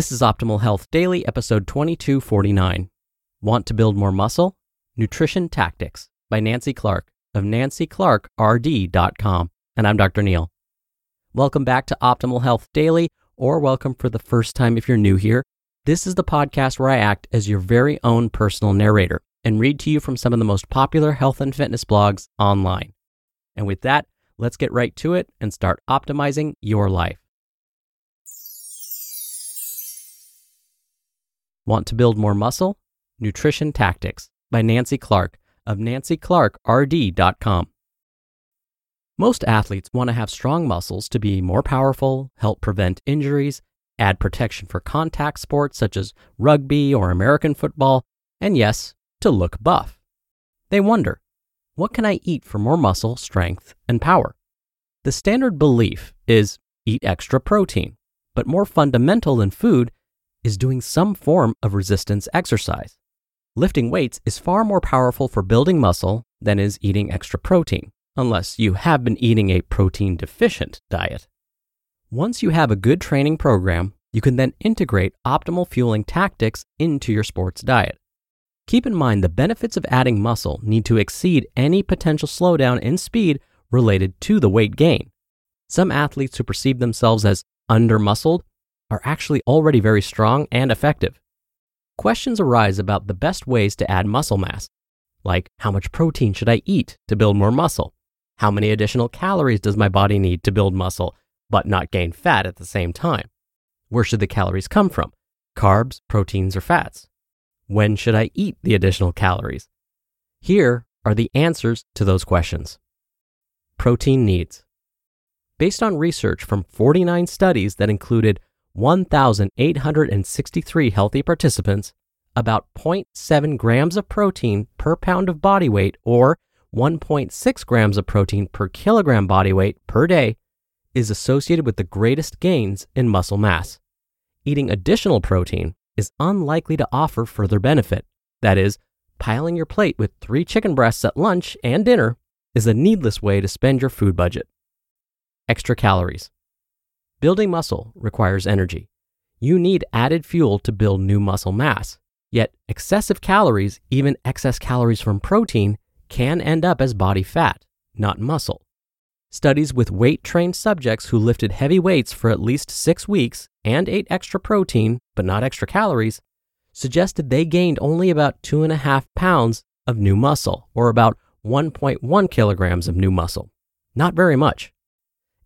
This is Optimal Health Daily, episode 2249. Want to build more muscle? Nutrition Tactics by Nancy Clark of nancyclarkrd.com. And I'm Dr. Neal. Welcome back to Optimal Health Daily, or welcome for the first time if you're new here. This is the podcast where I act as your very own personal narrator and read to you from some of the most popular health and fitness blogs online. And with that, let's get right to it and start optimizing your life. Want to build more muscle? Nutrition Tactics by Nancy Clark of nancyclarkrd.com. Most athletes want to have strong muscles to be more powerful, help prevent injuries, add protection for contact sports such as rugby or American football, and yes, to look buff. They wonder, what can I eat for more muscle, strength, and power? The standard belief is eat extra protein, but more fundamental than food is doing some form of resistance exercise. Lifting weights is far more powerful for building muscle than is eating extra protein, unless you have been eating a protein deficient diet. Once you have a good training program, you can then integrate optimal fueling tactics into your sports diet. Keep in mind the benefits of adding muscle need to exceed any potential slowdown in speed related to the weight gain. Some athletes who perceive themselves as under muscled are actually already very strong and effective. Questions arise about the best ways to add muscle mass, like how much protein should I eat to build more muscle? How many additional calories does my body need to build muscle, but not gain fat at the same time? Where should the calories come from? Carbs, proteins, or fats? When should I eat the additional calories? Here are the answers to those questions. Protein needs. Based on research from 49 studies that included 1,863 healthy participants, about 0.7 grams of protein per pound of body weight or 1.6 grams of protein per kilogram body weight per day is associated with the greatest gains in muscle mass. Eating additional protein is unlikely to offer further benefit. That is, piling your plate with three chicken breasts at lunch and dinner is a needless way to spend your food budget. Extra calories. Building muscle requires energy. You need added fuel to build new muscle mass. Yet, excessive calories, even excess calories from protein, can end up as body fat, not muscle. Studies with weight trained subjects who lifted heavy weights for at least six weeks and ate extra protein, but not extra calories, suggested they gained only about two and a half pounds of new muscle, or about 1.1 kilograms of new muscle. Not very much.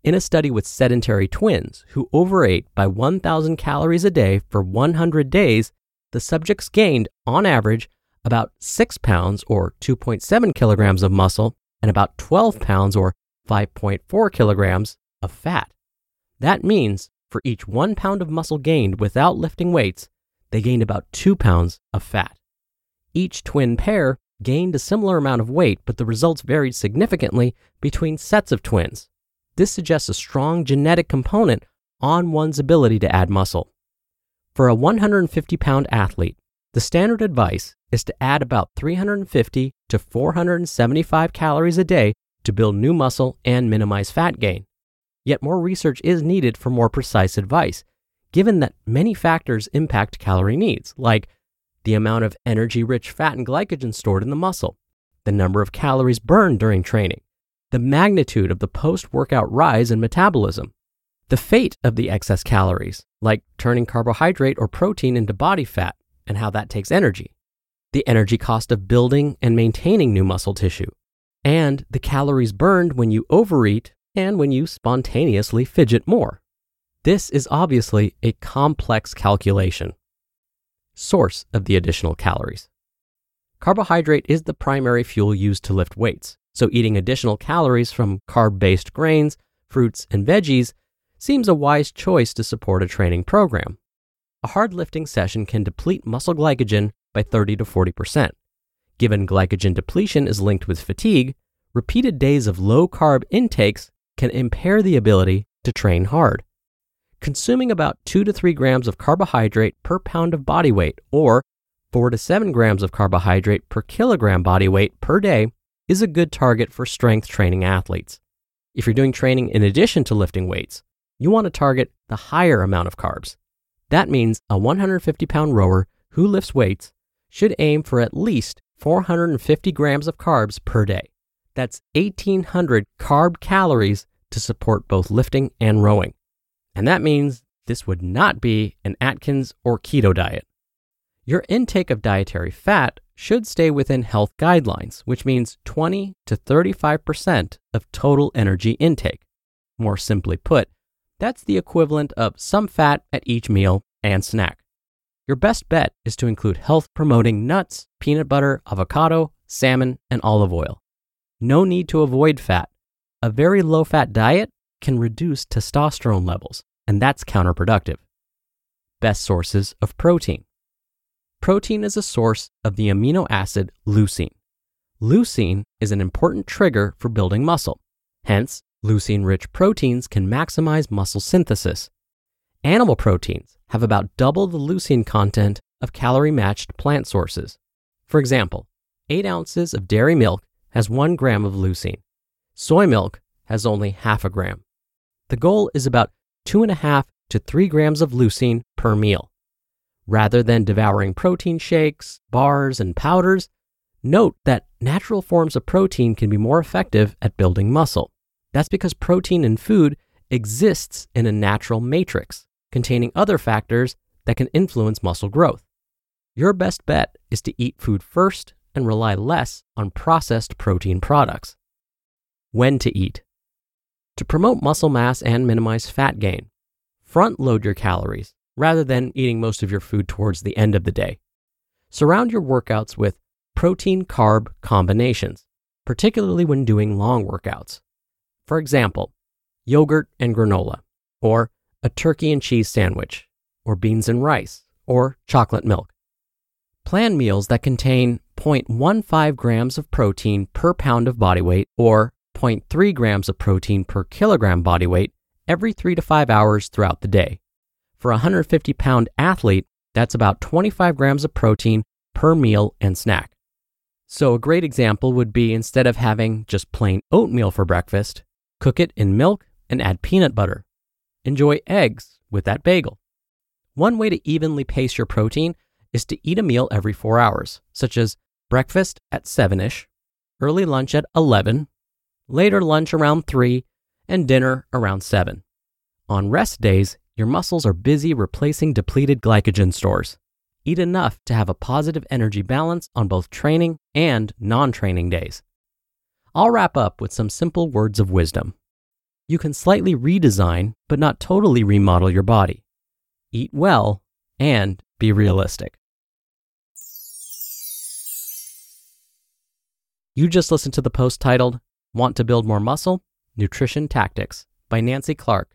In a study with sedentary twins who overate by 1,000 calories a day for 100 days, the subjects gained, on average, about 6 pounds or 2.7 kilograms of muscle and about 12 pounds or 5.4 kilograms of fat. That means for each 1 pound of muscle gained without lifting weights, they gained about 2 pounds of fat. Each twin pair gained a similar amount of weight, but the results varied significantly between sets of twins. This suggests a strong genetic component on one's ability to add muscle. For a 150 pound athlete, the standard advice is to add about 350 to 475 calories a day to build new muscle and minimize fat gain. Yet more research is needed for more precise advice, given that many factors impact calorie needs, like the amount of energy rich fat and glycogen stored in the muscle, the number of calories burned during training, the magnitude of the post workout rise in metabolism, the fate of the excess calories, like turning carbohydrate or protein into body fat and how that takes energy, the energy cost of building and maintaining new muscle tissue, and the calories burned when you overeat and when you spontaneously fidget more. This is obviously a complex calculation. Source of the additional calories. Carbohydrate is the primary fuel used to lift weights, so eating additional calories from carb based grains, fruits, and veggies seems a wise choice to support a training program. A hard lifting session can deplete muscle glycogen by 30 to 40%. Given glycogen depletion is linked with fatigue, repeated days of low carb intakes can impair the ability to train hard consuming about 2 to 3 grams of carbohydrate per pound of body weight or 4 to 7 grams of carbohydrate per kilogram body weight per day is a good target for strength training athletes. If you're doing training in addition to lifting weights, you want to target the higher amount of carbs. That means a 150 pound rower who lifts weights should aim for at least 450 grams of carbs per day. That's 1800 carb calories to support both lifting and rowing. And that means this would not be an Atkins or keto diet. Your intake of dietary fat should stay within health guidelines, which means 20 to 35% of total energy intake. More simply put, that's the equivalent of some fat at each meal and snack. Your best bet is to include health promoting nuts, peanut butter, avocado, salmon, and olive oil. No need to avoid fat. A very low fat diet can reduce testosterone levels, and that's counterproductive. Best sources of protein. Protein is a source of the amino acid leucine. Leucine is an important trigger for building muscle. Hence, leucine rich proteins can maximize muscle synthesis. Animal proteins have about double the leucine content of calorie matched plant sources. For example, 8 ounces of dairy milk has 1 gram of leucine. Soy milk has only half a gram. The goal is about two and a half to three grams of leucine per meal. Rather than devouring protein shakes, bars, and powders, note that natural forms of protein can be more effective at building muscle. That's because protein in food exists in a natural matrix containing other factors that can influence muscle growth. Your best bet is to eat food first and rely less on processed protein products. When to eat. To promote muscle mass and minimize fat gain, front load your calories rather than eating most of your food towards the end of the day. Surround your workouts with protein carb combinations, particularly when doing long workouts. For example, yogurt and granola, or a turkey and cheese sandwich, or beans and rice, or chocolate milk. Plan meals that contain 0.15 grams of protein per pound of body weight or 0.3 grams of protein per kilogram body weight every three to five hours throughout the day. For a 150 pound athlete, that's about 25 grams of protein per meal and snack. So, a great example would be instead of having just plain oatmeal for breakfast, cook it in milk and add peanut butter. Enjoy eggs with that bagel. One way to evenly pace your protein is to eat a meal every four hours, such as breakfast at 7 ish, early lunch at 11, later lunch around 3, and dinner around 7. On rest days, your muscles are busy replacing depleted glycogen stores. Eat enough to have a positive energy balance on both training and non training days. I'll wrap up with some simple words of wisdom. You can slightly redesign, but not totally remodel your body. Eat well and be realistic. You just listened to the post titled Want to build more muscle? Nutrition Tactics by Nancy Clark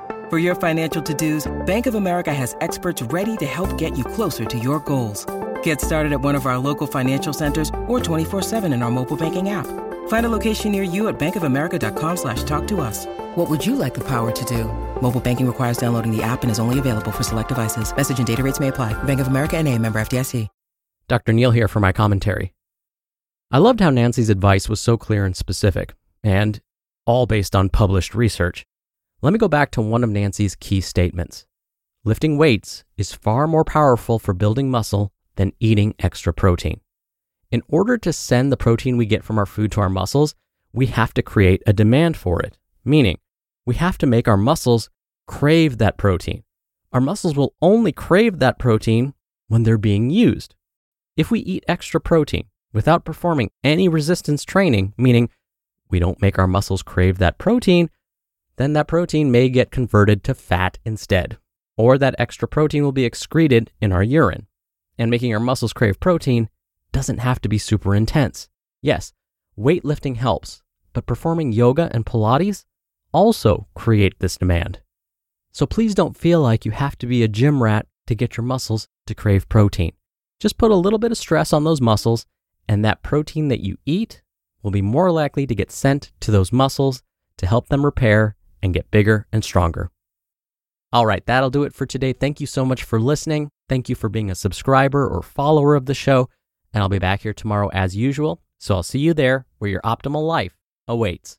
For your financial to-dos, Bank of America has experts ready to help get you closer to your goals. Get started at one of our local financial centers or 24-7 in our mobile banking app. Find a location near you at bankofamerica.com slash talk to us. What would you like the power to do? Mobile banking requires downloading the app and is only available for select devices. Message and data rates may apply. Bank of America and a member FDIC. Dr. Neal here for my commentary. I loved how Nancy's advice was so clear and specific, and all based on published research. Let me go back to one of Nancy's key statements. Lifting weights is far more powerful for building muscle than eating extra protein. In order to send the protein we get from our food to our muscles, we have to create a demand for it, meaning we have to make our muscles crave that protein. Our muscles will only crave that protein when they're being used. If we eat extra protein without performing any resistance training, meaning we don't make our muscles crave that protein, then that protein may get converted to fat instead, or that extra protein will be excreted in our urine. And making our muscles crave protein doesn't have to be super intense. Yes, weightlifting helps, but performing yoga and Pilates also create this demand. So please don't feel like you have to be a gym rat to get your muscles to crave protein. Just put a little bit of stress on those muscles, and that protein that you eat will be more likely to get sent to those muscles to help them repair and get bigger and stronger. All right, that'll do it for today. Thank you so much for listening. Thank you for being a subscriber or follower of the show. And I'll be back here tomorrow as usual. So I'll see you there where your optimal life awaits.